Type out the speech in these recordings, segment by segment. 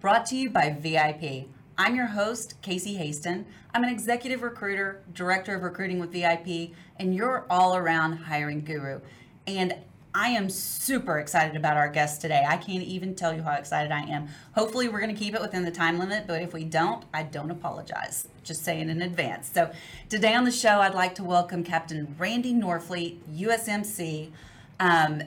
brought to you by VIP. I'm your host, Casey Hasten. I'm an executive recruiter, director of recruiting with VIP, and your all around hiring guru. And I am super excited about our guest today. I can't even tell you how excited I am. Hopefully, we're going to keep it within the time limit, but if we don't, I don't apologize. Just saying in advance. So, today on the show, I'd like to welcome Captain Randy Norfleet, USMC. Um,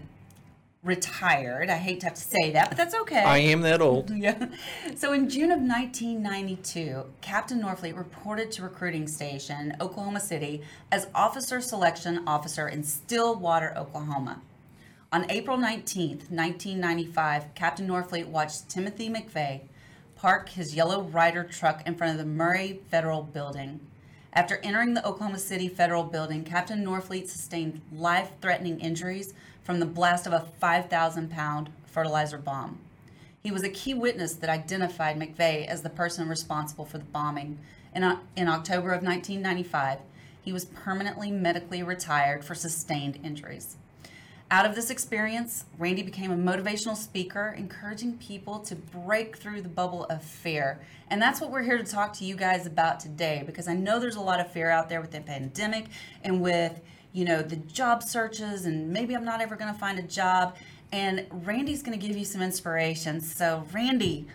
retired. I hate to have to say that, but that's okay. I am that old. Yeah. So in June of 1992, Captain Norfleet reported to recruiting station Oklahoma City as officer selection officer in Stillwater, Oklahoma. On April 19th, 1995, Captain Norfleet watched Timothy McVeigh park his yellow Ryder truck in front of the Murrah Federal Building. After entering the Oklahoma City Federal Building, Captain Norfleet sustained life threatening injuries from the blast of a 5,000 pound fertilizer bomb. He was a key witness that identified McVeigh as the person responsible for the bombing. In, uh, in October of 1995, he was permanently medically retired for sustained injuries. Out of this experience, Randy became a motivational speaker, encouraging people to break through the bubble of fear. And that's what we're here to talk to you guys about today because I know there's a lot of fear out there with the pandemic and with, you know, the job searches and maybe I'm not ever going to find a job. And Randy's going to give you some inspiration. So, Randy,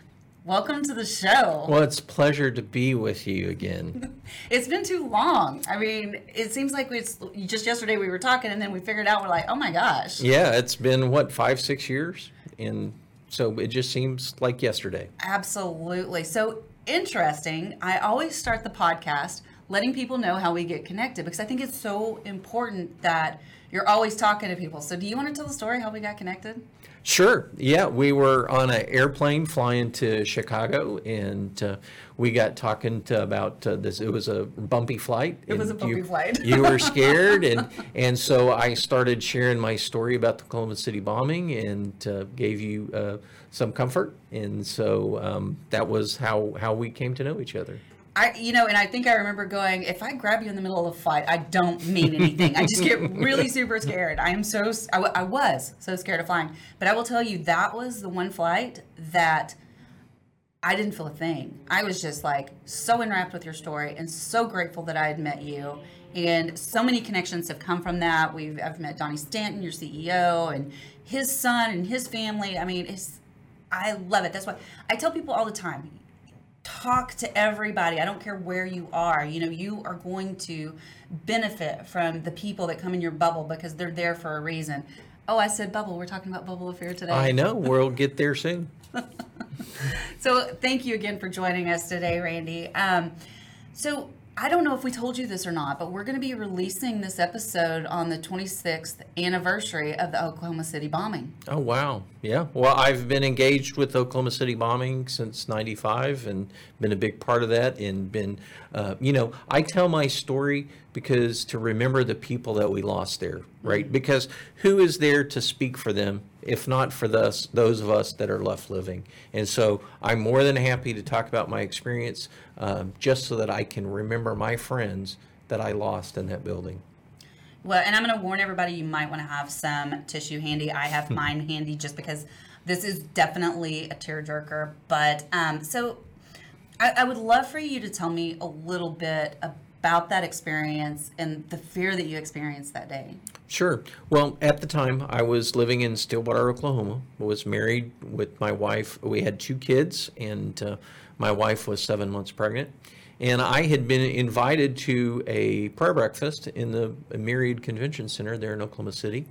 welcome to the show. Well, it's a pleasure to be with you again. it's been too long. I mean, it seems like it's just yesterday we were talking, and then we figured out we're like, oh my gosh. Yeah, it's been what five, six years, and so it just seems like yesterday. Absolutely. So interesting. I always start the podcast letting people know how we get connected because I think it's so important that you're always talking to people. So, do you want to tell the story how we got connected? Sure. Yeah, we were on an airplane flying to Chicago, and uh, we got talking to about uh, this. It was a bumpy flight. It was a bumpy you, flight. you were scared, and and so I started sharing my story about the Oklahoma City bombing, and uh, gave you uh, some comfort. And so um, that was how how we came to know each other. I, you know, and I think I remember going, if I grab you in the middle of a fight, I don't mean anything. I just get really super scared. I am so, I, I was so scared of flying. But I will tell you, that was the one flight that I didn't feel a thing. I was just like so enwrapped with your story and so grateful that I had met you. And so many connections have come from that. We've I've met Donnie Stanton, your CEO, and his son and his family. I mean, it's I love it. That's why I tell people all the time talk to everybody. I don't care where you are. You know, you are going to benefit from the people that come in your bubble because they're there for a reason. Oh, I said bubble. We're talking about bubble affair today. I know. We'll get there soon. so, thank you again for joining us today, Randy. Um, so, I don't know if we told you this or not, but we're going to be releasing this episode on the 26th anniversary of the Oklahoma City bombing. Oh, wow. Yeah. Well, I've been engaged with Oklahoma City bombing since 95 and been a big part of that. And been, uh, you know, I tell my story because to remember the people that we lost there, right? Mm-hmm. Because who is there to speak for them if not for those those of us that are left living. And so I'm more than happy to talk about my experience um, just so that I can remember my friends that I lost in that building. Well, and I'm going to warn everybody you might want to have some tissue handy. I have mine handy just because this is definitely a tearjerker. But um, so I, I would love for you to tell me a little bit about that experience and the fear that you experienced that day. Sure. Well, at the time, I was living in Stillwater, Oklahoma. Was married with my wife. We had two kids, and uh, my wife was seven months pregnant. And I had been invited to a prayer breakfast in the Myriad Convention Center there in Oklahoma City.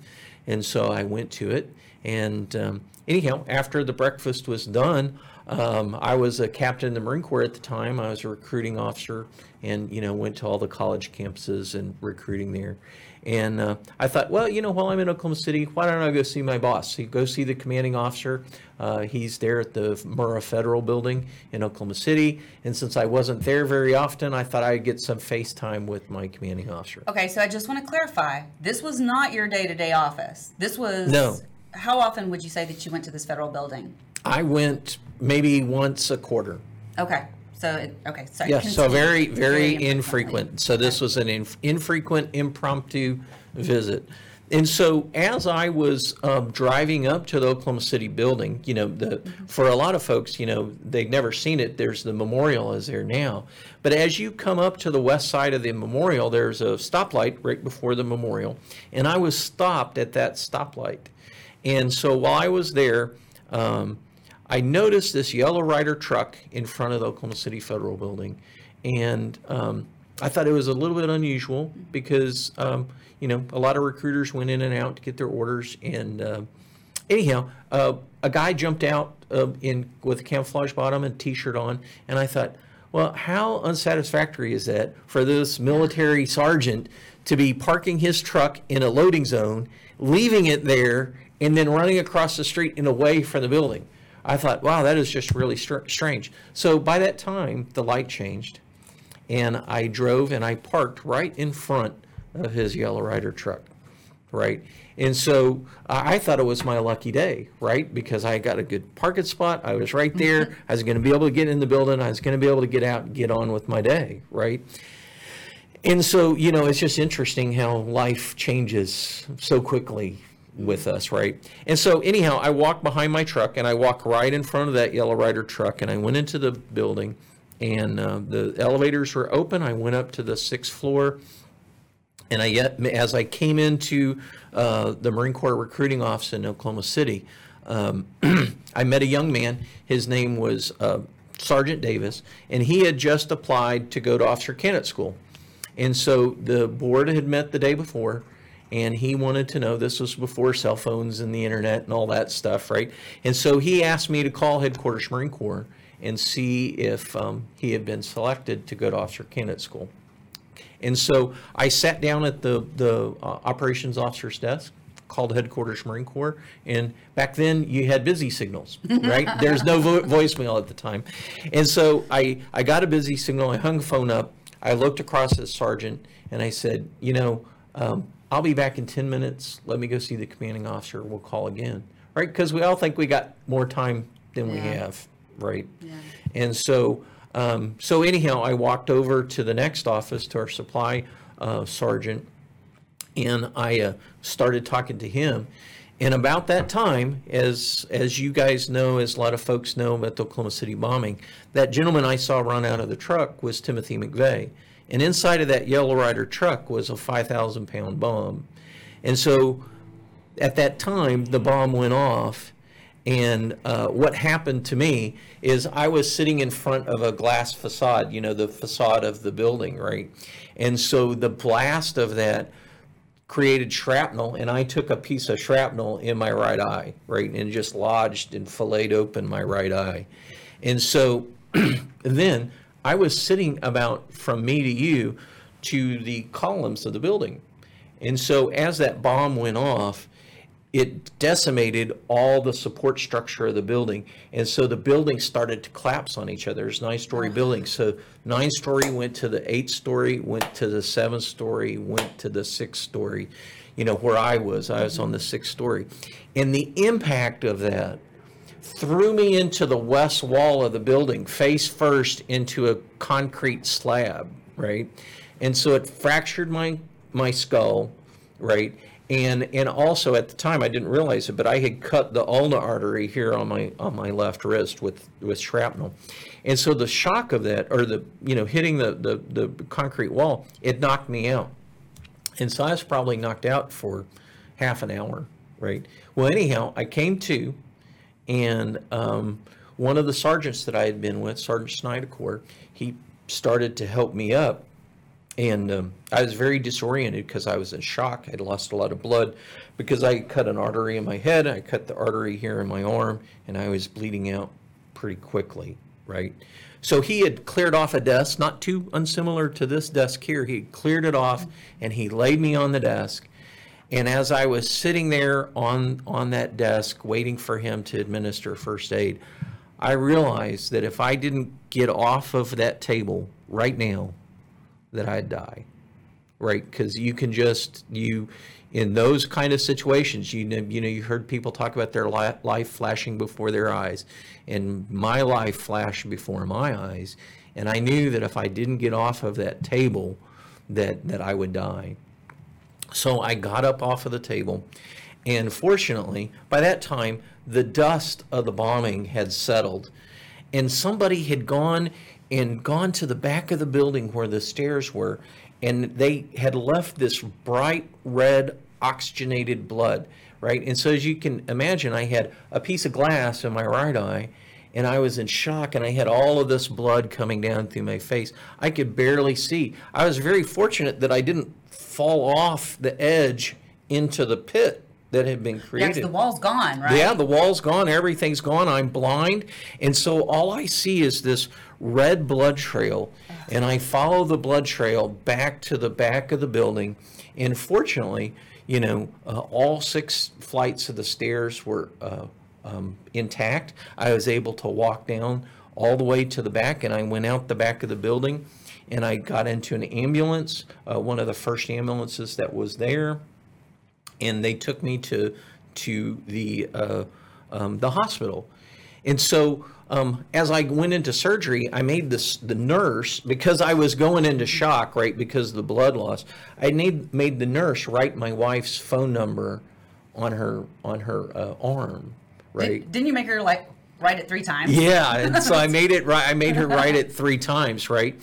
And so I went to it. And um, anyhow, after the breakfast was done, um, I was a captain in the Marine Corps at the time. I was a recruiting officer and, you know, went to all the college campuses and recruiting there. And uh, I thought, well, you know, while I'm in Oklahoma City, why don't I go see my boss? So go see the commanding officer. Uh, he's there at the Murrah Federal Building in Oklahoma City. And since I wasn't there very often, I thought I'd get some FaceTime with my commanding officer. Okay, so I just want to clarify. This was not your day-to-day office. This was No. How often would you say that you went to this federal building? I went maybe once a quarter. Okay, so it, okay, sorry. Yes, so very, very infrequent. So this was an inf- infrequent impromptu visit. And so as I was um, driving up to the Oklahoma City building, you know, the for a lot of folks, you know, they've never seen it. There's the memorial is there now. But as you come up to the west side of the memorial, there's a stoplight right before the memorial, and I was stopped at that stoplight. And so while I was there, um, I noticed this Yellow Ryder truck in front of the Oklahoma City Federal Building, and um, I thought it was a little bit unusual because um, you know a lot of recruiters went in and out to get their orders, and uh, anyhow, uh, a guy jumped out uh, in with a camouflage bottom and t-shirt on, and I thought, well, how unsatisfactory is that for this military sergeant to be parking his truck in a loading zone, leaving it there, and then running across the street and away from the building? I thought, wow, that is just really str- strange. So by that time, the light changed, and I drove and I parked right in front of his Yellow Ryder truck, right? And so I I thought it was my lucky day, right? Because I got a good parking spot. I was right there. Mm-hmm. I was going to be able to get in the building. I was going to be able to get out and get on with my day, right? And so, you know, it's just interesting how life changes so quickly with us, right? And so, anyhow, I walked behind my truck and I walked right in front of that Yellow Ryder truck and I went into the building and uh, the elevators were open. I went up to the sixth floor and I yet, as I came into uh, the Marine Corps recruiting office in Oklahoma City, um, I met a young man. His name was uh, Sergeant Davis, and he had just applied to go to officer candidate school. And so the board had met the day before, and he wanted to know this was before cell phones and the internet and all that stuff, right? And so he asked me to call headquarters Marine Corps and see if um, he had been selected to go to officer candidate school. And so I sat down at the, the uh, operations officer's desk, called headquarters Marine Corps, and back then you had busy signals, right? There's no vo- voicemail at the time. And so I, I got a busy signal, I hung the phone up, I looked across at the sergeant, and I said, you know, um, I'll be back in 10 minutes. Let me go see the commanding officer. We'll call again, right? Because we all think we got more time than we have, right? Yeah. And so, um, so anyhow, I walked over to the next office to our supply uh, sergeant, and I uh, started talking to him. And about that time, as as you guys know, as a lot of folks know about the Oklahoma City bombing, that gentleman I saw run out of the truck was Timothy McVeigh, and inside of that Yellow Ryder truck was a 5,000 pound bomb. And so, at that time, the bomb went off, and uh, what happened to me is I was sitting in front of a glass facade, you know, the facade of the building, right? And so the blast of that created shrapnel, and I took a piece of shrapnel in my right eye, right, and just lodged and filleted open my right eye. And so then I was sitting about from me to you to the columns of the building. And so as that bomb went off, it decimated all the support structure of the building. And so the building started to collapse on each other. There's nine story buildings. So nine story went to the eight story, went to the seven story, went to the six story. You know, where I was, I was on the sixth story. And the impact of that threw me into the west wall of the building, face first into a concrete slab, right? And so it fractured my my skull, right? And and also at the time I didn't realize it, but I had cut the ulna artery here on my on my left wrist with with shrapnel. And so the shock of that or the you know hitting the the, the concrete wall, it knocked me out. And so I was probably knocked out for half an hour, right? Well, anyhow, I came to, and um, one of the sergeants that I had been with, Sergeant Snydercore, he started to help me up. And um, I was very disoriented because I was in shock. I'd lost a lot of blood because I cut an artery in my head. I cut the artery here in my arm, and I was bleeding out pretty quickly, right? So he had cleared off a desk, not too unsimilar to this desk here. He had cleared it off and he laid me on the desk. And as I was sitting there on, on that desk waiting for him to administer first aid, I realized that if I didn't get off of that table right now, that I'd die. Right? Because you can just, you, in those kind of situations, you know, you know, you heard people talk about their life flashing before their eyes, and my life flashed before my eyes, and I knew that if I didn't get off of that table, that that I would die. So I got up off of the table, and fortunately, by that time, the dust of the bombing had settled, and somebody had gone and gone to the back of the building where the stairs were, and they had left this bright red oxygenated blood, right? And so as you can imagine, I had a piece of glass in my right eye and I was in shock and I had all of this blood coming down through my face. I could barely see. I was very fortunate that I didn't fall off the edge into the pit that had been Yeah, created. the wall's gone, right? Yeah, the wall's gone, everything's gone. I'm blind. And so all I see is this red blood trail. And I follow the blood trail back to the back of the building. And fortunately, you know, uh, all six flights of the stairs were uh, um, intact. I was able to walk down all the way to the back, and I went out the back of the building. And I got into an ambulance, uh, one of the first ambulances that was there and they took me to to the uh, um, the hospital. And so um, as I went into surgery, I made this the nurse because I was going into shock, right, because of the blood loss. I made made the nurse write my wife's phone number on her on her uh, arm, right. Did, didn't you make her like write it three times? Yeah, and so I made it right. I made her write it three times, right?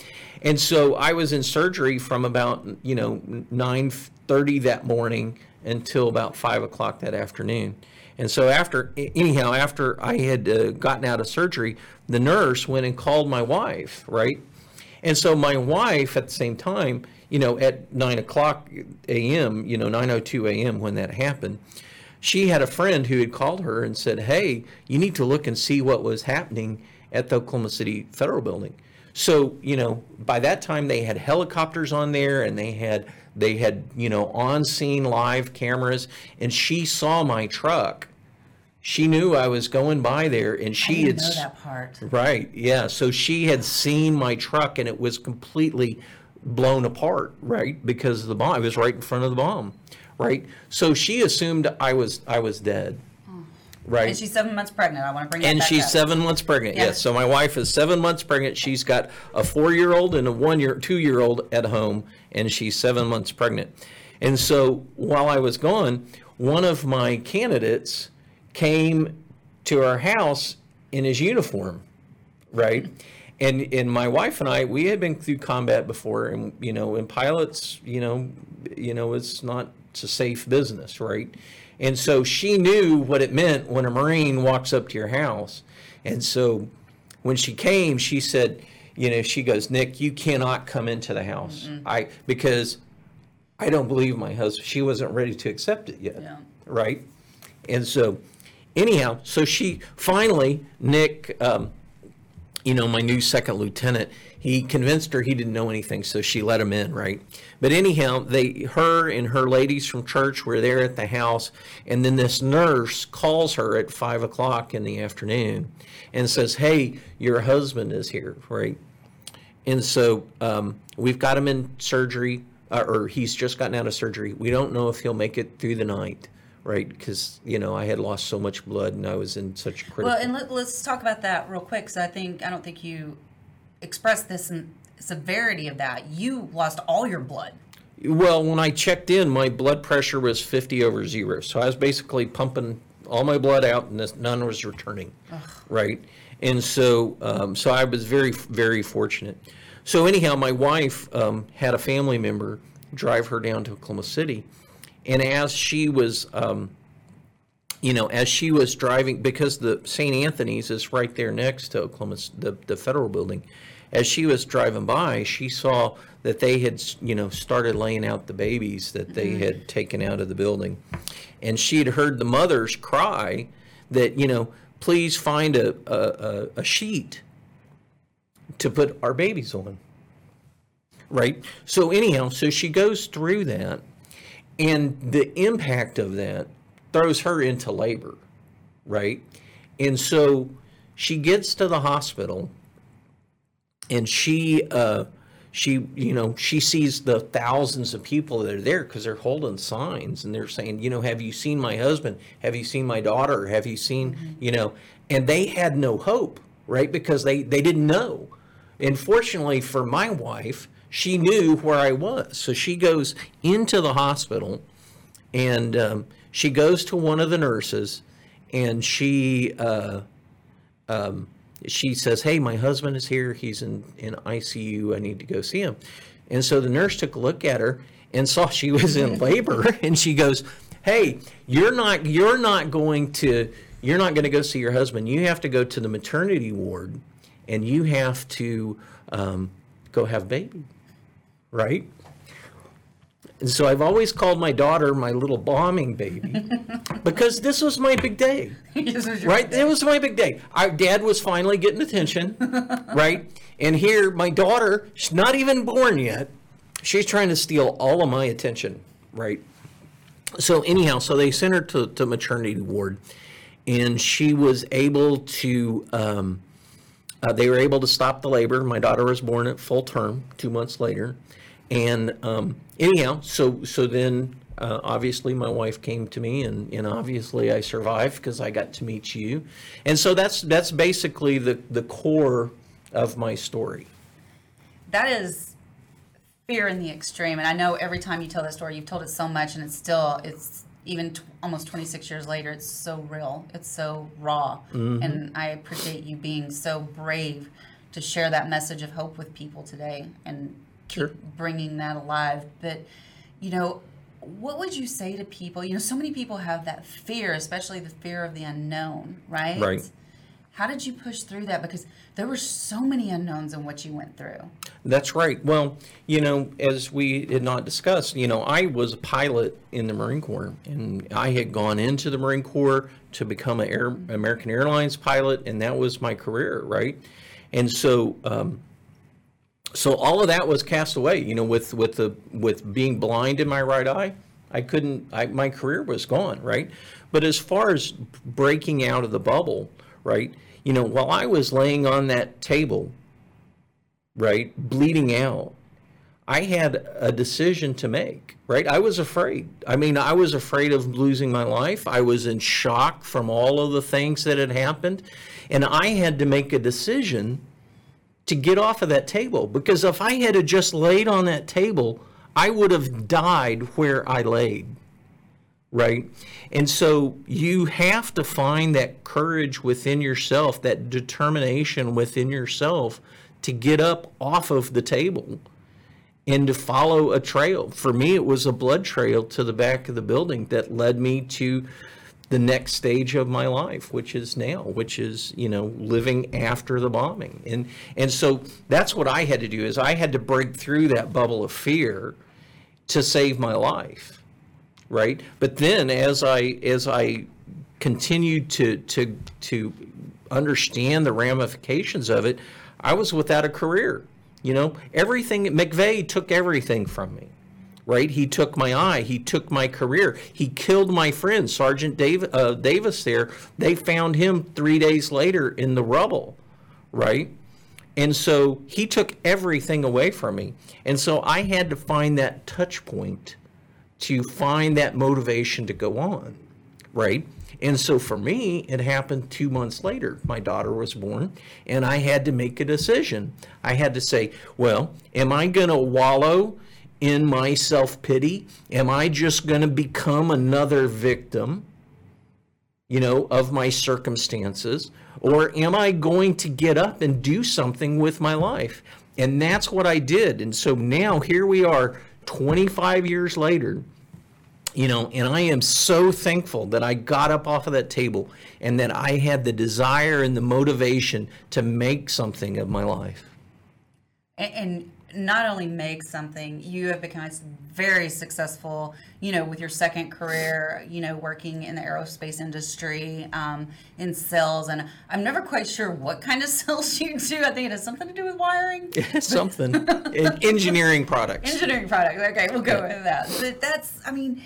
And so I was in surgery from about you know nine thirty that morning until about five o'clock that afternoon. And so after anyhow, after I had uh, gotten out of surgery, the nurse went and called my wife, right? And so my wife at the same time, you know, at nine o'clock a.m., you know, nine o two a.m. when that happened, she had a friend who had called her and said, "Hey, you need to look and see what was happening at the Oklahoma City Federal Building." So, you know, by that time they had helicopters on there and they had they had, you know, on scene live cameras and she saw my truck. She knew I was going by there and she didn't had know that part. Right. Yeah. So she had seen my truck and it was completely blown apart, right? Because of the bomb. I was right in front of the bomb. Right. So she assumed I was I was dead. Hmm. Right. And she's seven months pregnant. I want to bring that And back she's up. seven months pregnant. Yeah. Yes. So my wife is seven months pregnant. She's got a four-year-old and a one-year, two-year-old at home, and she's seven months pregnant. And so while I was gone, one of my candidates came to our house in his uniform, right? And and my wife and I, we had been through combat before, and you know, in pilots, you know, you know, it's not it's a safe business, right? And so she knew what it meant when a Marine walks up to your house. And so when she came, she said, you know, she goes, Nick, you cannot come into the house. I because I don't believe my husband. She wasn't ready to accept it yet, Yeah. right? And so, anyhow, so she finally Nick, um, you know, my new second lieutenant, he convinced her he didn't know anything, so she let him in, right? But anyhow, they, her and her ladies from church were there at the house, and then this nurse calls her at five o'clock in the afternoon, and says, "Hey, your husband is here, right?" And so um, we've got him in surgery, uh, or he's just gotten out of surgery. We don't know if he'll make it through the night, right? Because you know I had lost so much blood and I was in such a critical. Well, and let, let's talk about that real quick. So I think I don't think you expressed this in severity of that. You lost all your blood. Well, when I checked in, my blood pressure was 50 over zero. So I was basically pumping all my blood out, and this, none was returning. Right, and so um, so I was very very fortunate. So anyhow, my wife um, had a family member drive her down to Oklahoma City, and as she was. Um, you know, as she was driving, because the St. Anthony's is right there next to Oklahoma, the, the federal building. As she was driving by, she saw that they had, you know, started laying out the babies that they had taken out of the building. And she had heard the mothers cry that, you know, please find a, a- a sheet to put our babies on. Right? So, anyhow, so she goes through that, and the impact of that throws her into labor. Right? And so she gets to the hospital and she, uh, she, you know, she sees the thousands of people that are there because they're holding signs and they're saying, you know, have you seen my husband? Have you seen my daughter? Have you seen, mm-hmm. you know, and they had no hope, right? Because they, they didn't know. And fortunately for my wife, she knew where I was. So she goes into the hospital and um, she goes to one of the nurses and she, uh, um, she says, Hey, my husband is here. He's in, in ICU. I need to go see him. And so the nurse took a look at her and saw she was in labor and she goes, Hey, you're not you're not going to you're not going to go see your husband. You have to go to the maternity ward and you have to um, go have baby. Right? And so I've always called my daughter my little bombing baby because this was my big day. right? It was my big day. Our dad was finally getting attention, right? And here my daughter, she's not even born yet. She's trying to steal all of my attention, right? So anyhow, so they sent her to, to maternity ward and she was able to um, uh, they were able to stop the labor. My daughter was born at full term two months later. And um, anyhow, so so then uh, obviously my wife came to me, and, and obviously I survived because I got to meet you, and so that's that's basically the the core of my story. That is fear in the extreme, and I know every time you tell that story, you've told it so much, and it's still it's even t- almost 26 years later, it's so real, it's so raw, mm-hmm. and I appreciate you being so brave to share that message of hope with people today, and sure. bringing that alive. But, you know, what would you say to people? You know, so many people have that fear, especially the fear of the unknown, right? Right. How did you push through that? Because there were so many unknowns in what you went through. That's right. Well, you know, as we had not discussed, you know, I was a pilot in the Marine Corps, and I had gone into the Marine Corps to become an Air, American Airlines pilot, and that was my career, right? And so, um, so all of that was cast away. You know, with with the with being blind in my right eye, I couldn't. I, my career was gone, right? But as far as breaking out of the bubble, right? You know, while I was laying on that table, right, bleeding out, I had a decision to make, right? I was afraid. I mean, I was afraid of losing my life. I was in shock from all of the things that had happened. And I had to make a decision to get off of that table because if I had just laid on that table, I would have died where I laid. Right? And so you have to find that courage within yourself, that determination within yourself to get up off of the table and to follow a trail. For me, it was a blood trail to the back of the building that led me to the next stage of my life, which is now, which is you know living after the bombing, and and so that's what I had to do is I had to break through that bubble of fear to save my life, right? But then as I as I continued to to to understand the ramifications of it, I was without a career. You know, everything McVeigh took everything from me right? He took my eye. He took my career. He killed my friend, Sergeant Dave, uh, Davis there. They found him three days later in the rubble, right? And so he took everything away from me. And so I had to find that touch point to find that motivation to go on, right? And so for me, it happened two months later. My daughter was born, and I had to make a decision. I had to say, well, am I going to wallow in my self pity? Am I just going to become another victim, you know, of my circumstances? Or am I going to get up and do something with my life? And that's what I did. And so now here we are 25 years later, you know, and I am so thankful that I got up off of that table and that I had the desire and the motivation to make something of my life. And, and not only make something, you have become very successful, you know, with your second career, you know, working in the aerospace industry, um, in sales. And I'm never quite sure what kind of sales you do. I think it has something to do with wiring. something. engineering products. Engineering products. Okay, we'll go with that. But that's, I mean,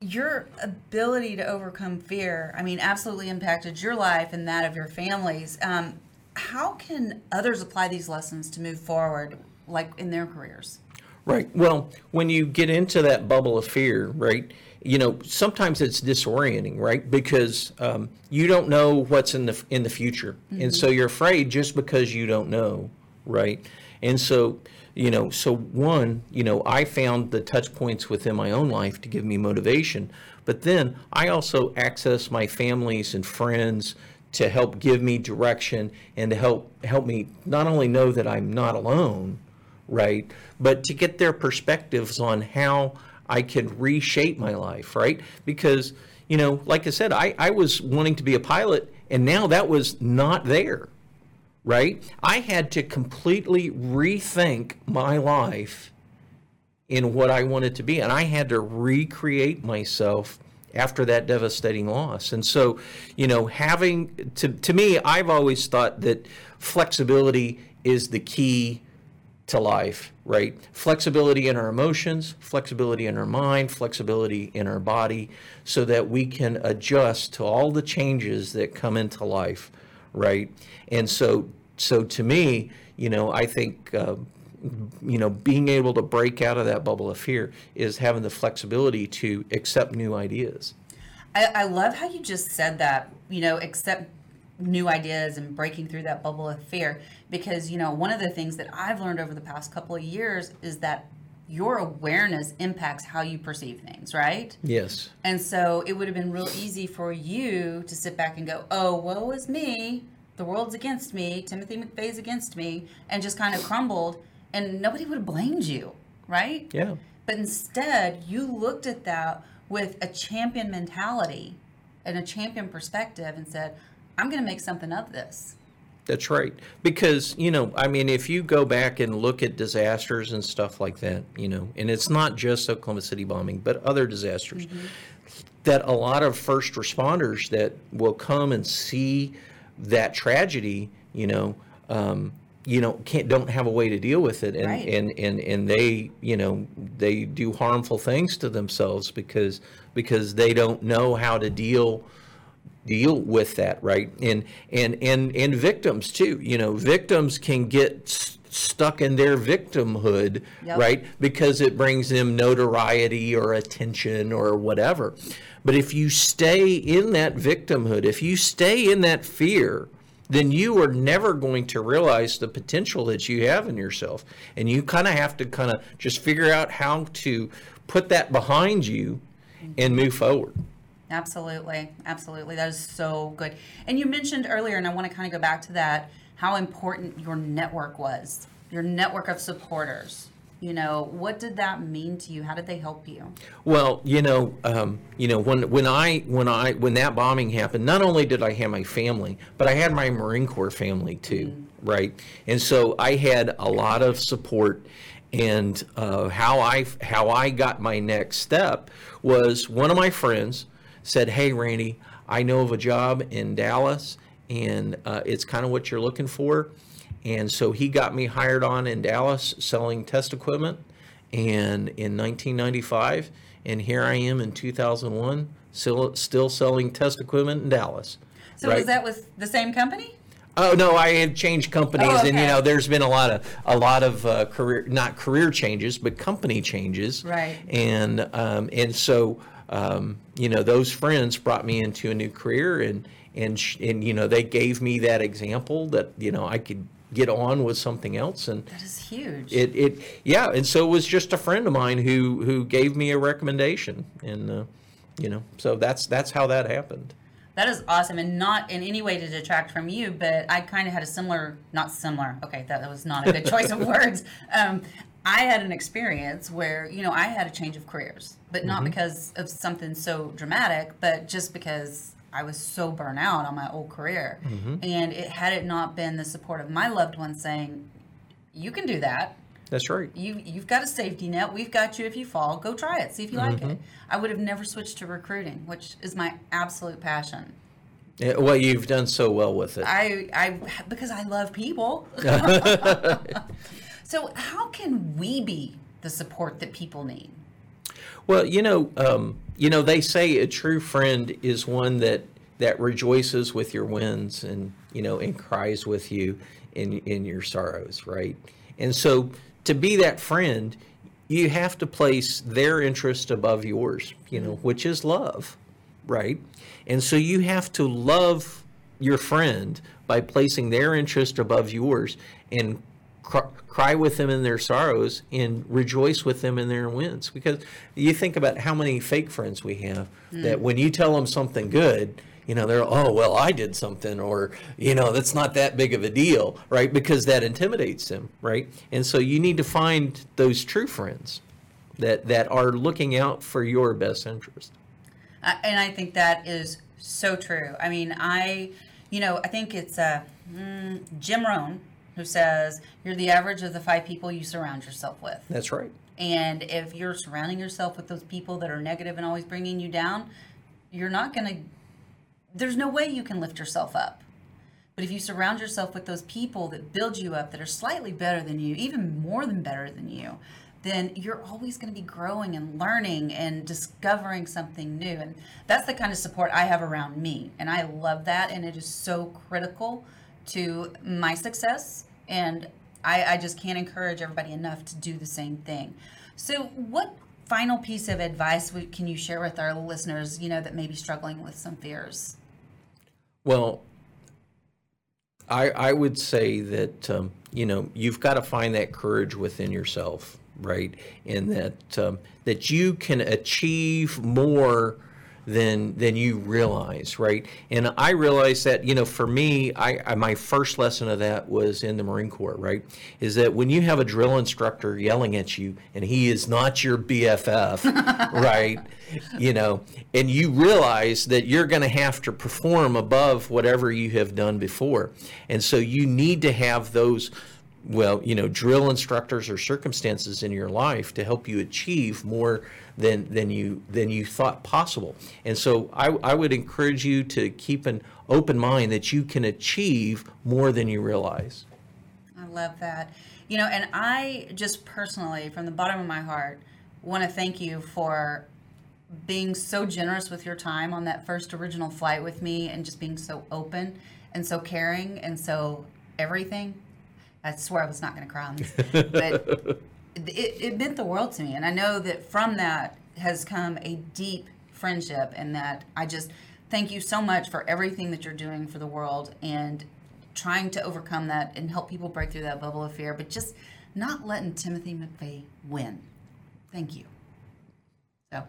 your ability to overcome fear, I mean, absolutely impacted your life and that of your families. Um, how can others apply these lessons to move forward, like in their careers? Right. Well, when you get into that bubble of fear, right, you know, sometimes it's disorienting, right? Because um, you don't know what's in the in the future, mm-hmm. and so you're afraid just because you don't know, right? And so, you know, so one, you know, I found the touch points within my own life to give me motivation, but then I also access my families and friends to help give me direction and to help help me not only know that I'm not alone, right, but to get their perspectives on how I could reshape my life, right? Because, you know, like I said, I, I was wanting to be a pilot and now that was not there, right? I had to completely rethink my life in what I wanted to be. And I had to recreate myself after that devastating loss. And so, you know, having to to me, I've always thought that flexibility is the key to life, right? Flexibility in our emotions, flexibility in our mind, flexibility in our body, so that we can adjust to all the changes that come into life, right? And so, so to me, you know, I think. Uh, you know, being able to break out of that bubble of fear is having the flexibility to accept new ideas. I, I love how you just said that, you know, accept new ideas and breaking through that bubble of fear. Because, you know, one of the things that I've learned over the past couple of years is that your awareness impacts how you perceive things, right? Yes. And so it would have been real easy for you to sit back and go, oh, woe is me. The world's against me. Timothy McVeigh's against me. And just kind of crumbled and nobody would have blamed you, right? Yeah. But instead, you looked at that with a champion mentality and a champion perspective and said, I'm going to make something of this. That's right. Because, you know, I mean, if you go back and look at disasters and stuff like that, you know, and it's not just Oklahoma City bombing, but other disasters, mm-hmm. that a lot of first responders that will come and see that tragedy, you know, um, you know can't don't have a way to deal with it and right. and, and and they you know they do harmful things to themselves because because they don't know how to deal deal with that right and and and and victims too you know victims can get stuck in their victimhood yep. right because it brings them notoriety or attention or whatever but if you stay in that victimhood if you stay in that fear then you are never going to realize the potential that you have in yourself. And you kind of have to kind of just figure out how to put that behind you and move forward. Absolutely. Absolutely. That is so good. And you mentioned earlier, and I want to kind of go back to that, how important your network was, your network of supporters you know what did that mean to you how did they help you well you know um, you know when when i when i when that bombing happened not only did i have my family but i had my marine corps family too mm-hmm. right and so i had a lot of support and uh, how i how i got my next step was one of my friends said hey randy i know of a job in dallas and uh, it's kind of what you're looking for and so he got me hired on in Dallas selling test equipment. And in 1995, and here I am in 2001, still, still selling test equipment in Dallas. So right? was that with the same company? Oh no, I have changed companies, oh, okay. and you know, there's been a lot of a lot of uh, career, not career changes, but company changes. Right. And um, and so um, you know, those friends brought me into a new career, and and and you know, they gave me that example that you know I could get on with something else and that is huge. it it yeah and so it was just a friend of mine who who gave me a recommendation and uh, you know so that's that's how that happened. That is awesome and not in any way to detract from you but i kind of had a similar not similar okay that, that was not a good choice of words. Um, i had an experience where you know i had a change of careers but not mm-hmm. because of something so dramatic but just because I was so burnt out on my old career. Mm-hmm. And it had it not been the support of my loved ones saying, you can do that. That's right. You you've got a safety net. We've got you if you fall. Go try it. See if you like Mm-hmm. it. I would have never switched to recruiting, which is my absolute passion. Yeah, well, you've done so well with it. I I because I love people. so how can we be the support that people need? Well, you know, um, you know, they say a true friend is one that that rejoices with your wins and you know and cries with you in in your sorrows, right? And so, to be that friend, you have to place their interest above yours, you know, which is love, right? And so you have to love your friend by placing their interest above yours and cry, with them in their sorrows and rejoice with them in their wins. Because you think about how many fake friends we have that when you tell them something good, you know, they're, oh, well, I did something, or, you know, that's not that big of a deal, right? Because that intimidates them, right? And so you need to find those true friends that, that are looking out for your best interest. Uh, and I think that is so true. I mean, I, you know, I think it's uh, mm, Jim Rohn who says you're the average of the five people you surround yourself with. That's right. And if you're surrounding yourself with those people that are negative and always bringing you down, you're not going to, there's no way you can lift yourself up. But if you surround yourself with those people that build you up, that are slightly better than you, even more than better than you, then you're always going to be growing and learning and discovering something new. And that's the kind of support I have around me. And I love that. And it is so critical to my success. And I, I just can't encourage everybody enough to do the same thing. So, what final piece of advice can you share with our listeners, you know, that may be struggling with some fears? Well, I I would say that um, you know you've got to find that courage within yourself, right? And that um, that you can achieve more than than you realize, right? And I realized that you know for me, I, I my first lesson of that was in the Marine Corps, right? Is that when you have a drill instructor yelling at you and he is not your BFF, right? You know, and you realize that you're going to have to perform above whatever you have done before, and so you need to have those well, you know, drill instructors or circumstances in your life to help you achieve more than than you than you thought possible. And so I, I would encourage you to keep an open mind that you can achieve more than you realize. I love that. You know, and I just personally, from the bottom of my heart, want to thank you for being so generous with your time on that first original flight with me and just being so open and so caring and so everything. I swear I was not going to cry on this, but it, it meant the world to me. And I know that from that has come a deep friendship, and that I just thank you so much for everything that you're doing for the world and trying to overcome that and help people break through that bubble of fear, but just not letting Timothy McVeigh win. Thank you. So,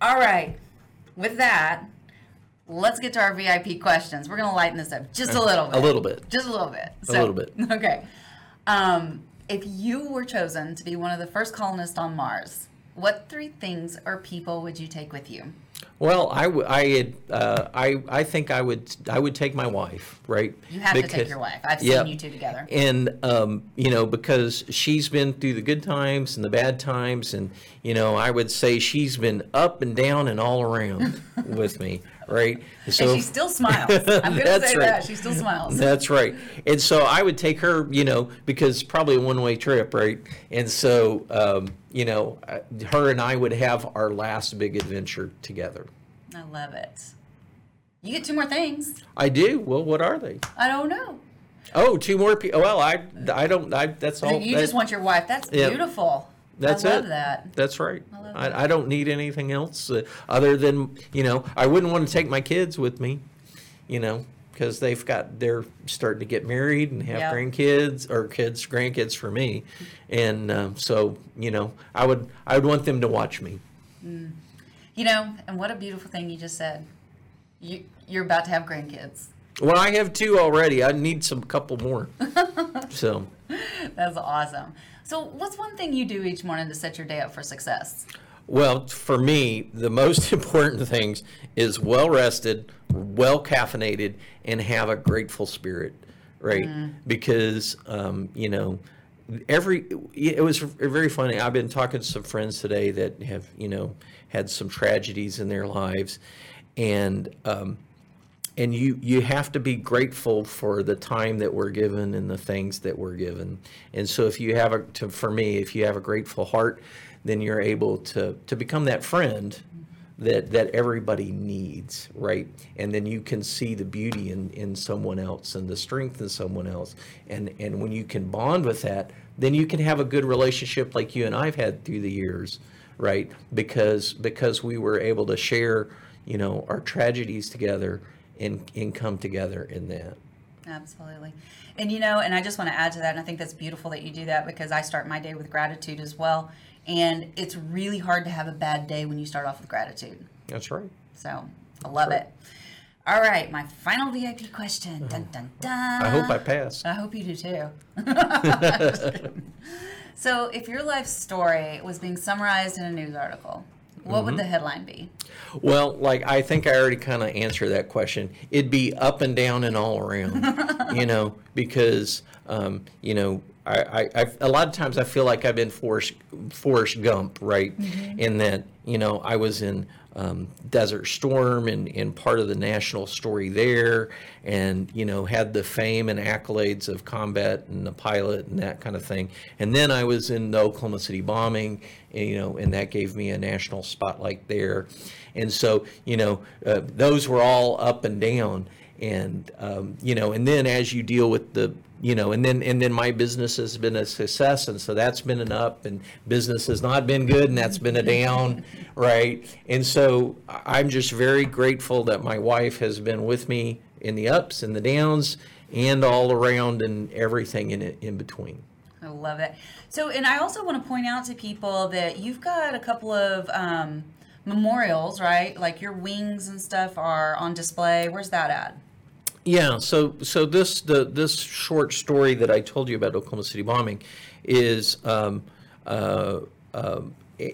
all right. With that, let's get to our VIP questions. We're going to lighten this up just a little bit. A little bit. Just a little bit. A little bit. Okay. Um, if you were chosen to be one of the first colonists on Mars, what three things or people would you take with you? Well, I, w- I, had, uh, I, I think I would I would take my wife, right? You have to take your wife. I've seen you two together. And um, you know, because she's been through the good times and the bad times, and you know, I would say she's been up and down and all around with me, right? and she still smiles. I'm going to say right. that. She still smiles. That's right. And so I would take her, you know, because probably a one way trip, right? And so, um, you know, uh, her and I would have our last big adventure together. I love it. You get two more things. I do. Well, what are they? I don't know. Oh, two more people. Well, I, I don't, I, that's all. you that- just want your wife. That's Yeah. beautiful. That's I love it. that. That's right. I love I, that. I don't need anything else uh, other than you know I wouldn't want to take my kids with me, you know, because they've got they're starting to get married and have Yeah. grandkids or kids grandkids for me, and um, so you know I would I would want them to watch me. You know, and what a beautiful thing you just said. You you're about to have grandkids. Well, I have two already. I need some couple more. so. That's awesome. So, what's one thing you do each morning to set your day up for success? Well, for me, the most important things is well rested, well caffeinated, and have a grateful spirit, right? Because um, you know, every it was very funny. I've been talking to some friends today that have you know had some tragedies in their lives, and um, and you you have to be grateful for the time that we're given and the things that we're given. And so if you have a to, for me, if you have a grateful heart, then you're able to to become that friend that that everybody needs, right? And then you can see the beauty in in someone else and the strength in someone else. And and when you can bond with that, then you can have a good relationship like you and I've had through the years, right? Because because we were able to share, you know, our tragedies together and and come together in that. Absolutely. And you know, and I just want to add to that, and I think that's beautiful that you do that because I start my day with gratitude as well. And it's really hard to have a bad day when you start off with gratitude. That's right. So I love right. it. All right, my final VIP question. Uh-huh. Dun, dun, dun. I hope I pass. I hope you do too. so, if your life story was being summarized in a news article, what mm-hmm. would the headline be? Well, like I think I already kind of answered that question. It'd be up and down and all around, you know, because um, you know I, I a lot of times I feel like I've been Forrest Forrest Gump, right? Mm-hmm. In that you know I was in um, Desert Storm and, and part of the national story there, and you know had the fame and accolades of combat and the pilot and that kind of thing. And then I was in the Oklahoma City bombing, and, you know, and that gave me a national spotlight there. And so you know uh, those were all up and down, and um, you know, and then as you deal with the you know, and then and then my business has been a success, and so that's been an up, and business has not been good, and that's been a down, right? And so I'm just very grateful that my wife has been with me in the ups and the downs, and all around, and everything in it in between. I love it. So, and I also want to point out to people that you've got a couple of um, memorials, right? Like your wings and stuff are on display. Where's that at? Yeah, so so this the this short story that I told you about Oklahoma City bombing is um, uh, uh,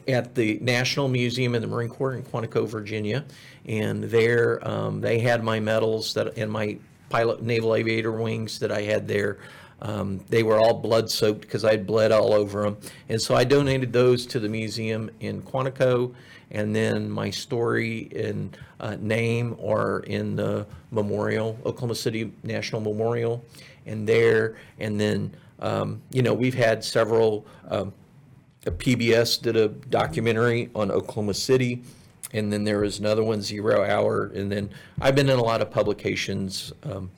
at the National Museum in the Marine Corps in Quantico, Virginia, and there um, they had my medals that and my pilot naval aviator wings that I had there. Um, they were all blood soaked because I had bled all over them, and so I donated those to the museum in Quantico and then my story and uh, name are in the memorial, Oklahoma City National Memorial, and there, and then um, you know we've had several. Um, PBS did a documentary on Oklahoma City, and then there was another one, Zero Hour, and then I've been in a lot of publications. Um,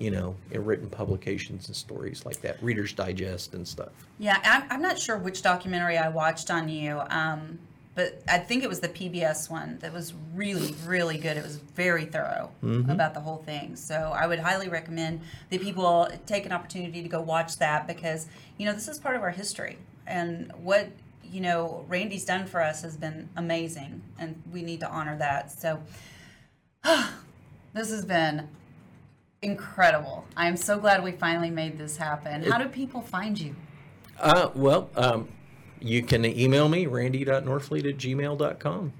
you know, in written publications and stories like that, Reader's Digest and stuff. Yeah, I'm, I'm not sure which documentary I watched on you. Um, but I think it was the PBS one that was really, really good. It was very thorough mm-hmm. about the whole thing. So I would highly recommend that people take an opportunity to go watch that because, you know, this is part of our history. And what, you know, Randy's done for us has been amazing. And we need to honor that. So this has been incredible. I'm so glad we finally made this happen. How do people find you? Uh, well, um, you can email me, randy.norfleet at gmail.com.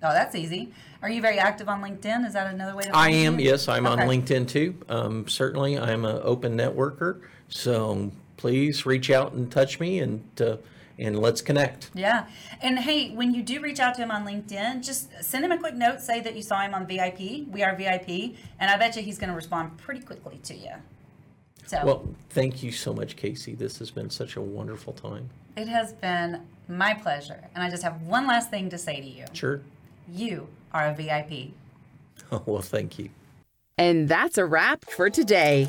Oh, that's easy. Are you very active on LinkedIn? Is that another way to? I am. You? Yes, I'm okay. on LinkedIn too. Um, certainly, I'm an open networker. So please reach out and touch me, and uh, and let's connect. Yeah, and hey, when you do reach out to him on LinkedIn, just send him a quick note. Say that you saw him on VIP. We are VIP, and I bet you he's going to respond pretty quickly to you. So. Well, thank you so much, Casey. This has been such a wonderful time. It has been my pleasure. And I just have one last thing to say to you. Sure. You are a VIP. Oh, well, thank you. And that's a wrap for today.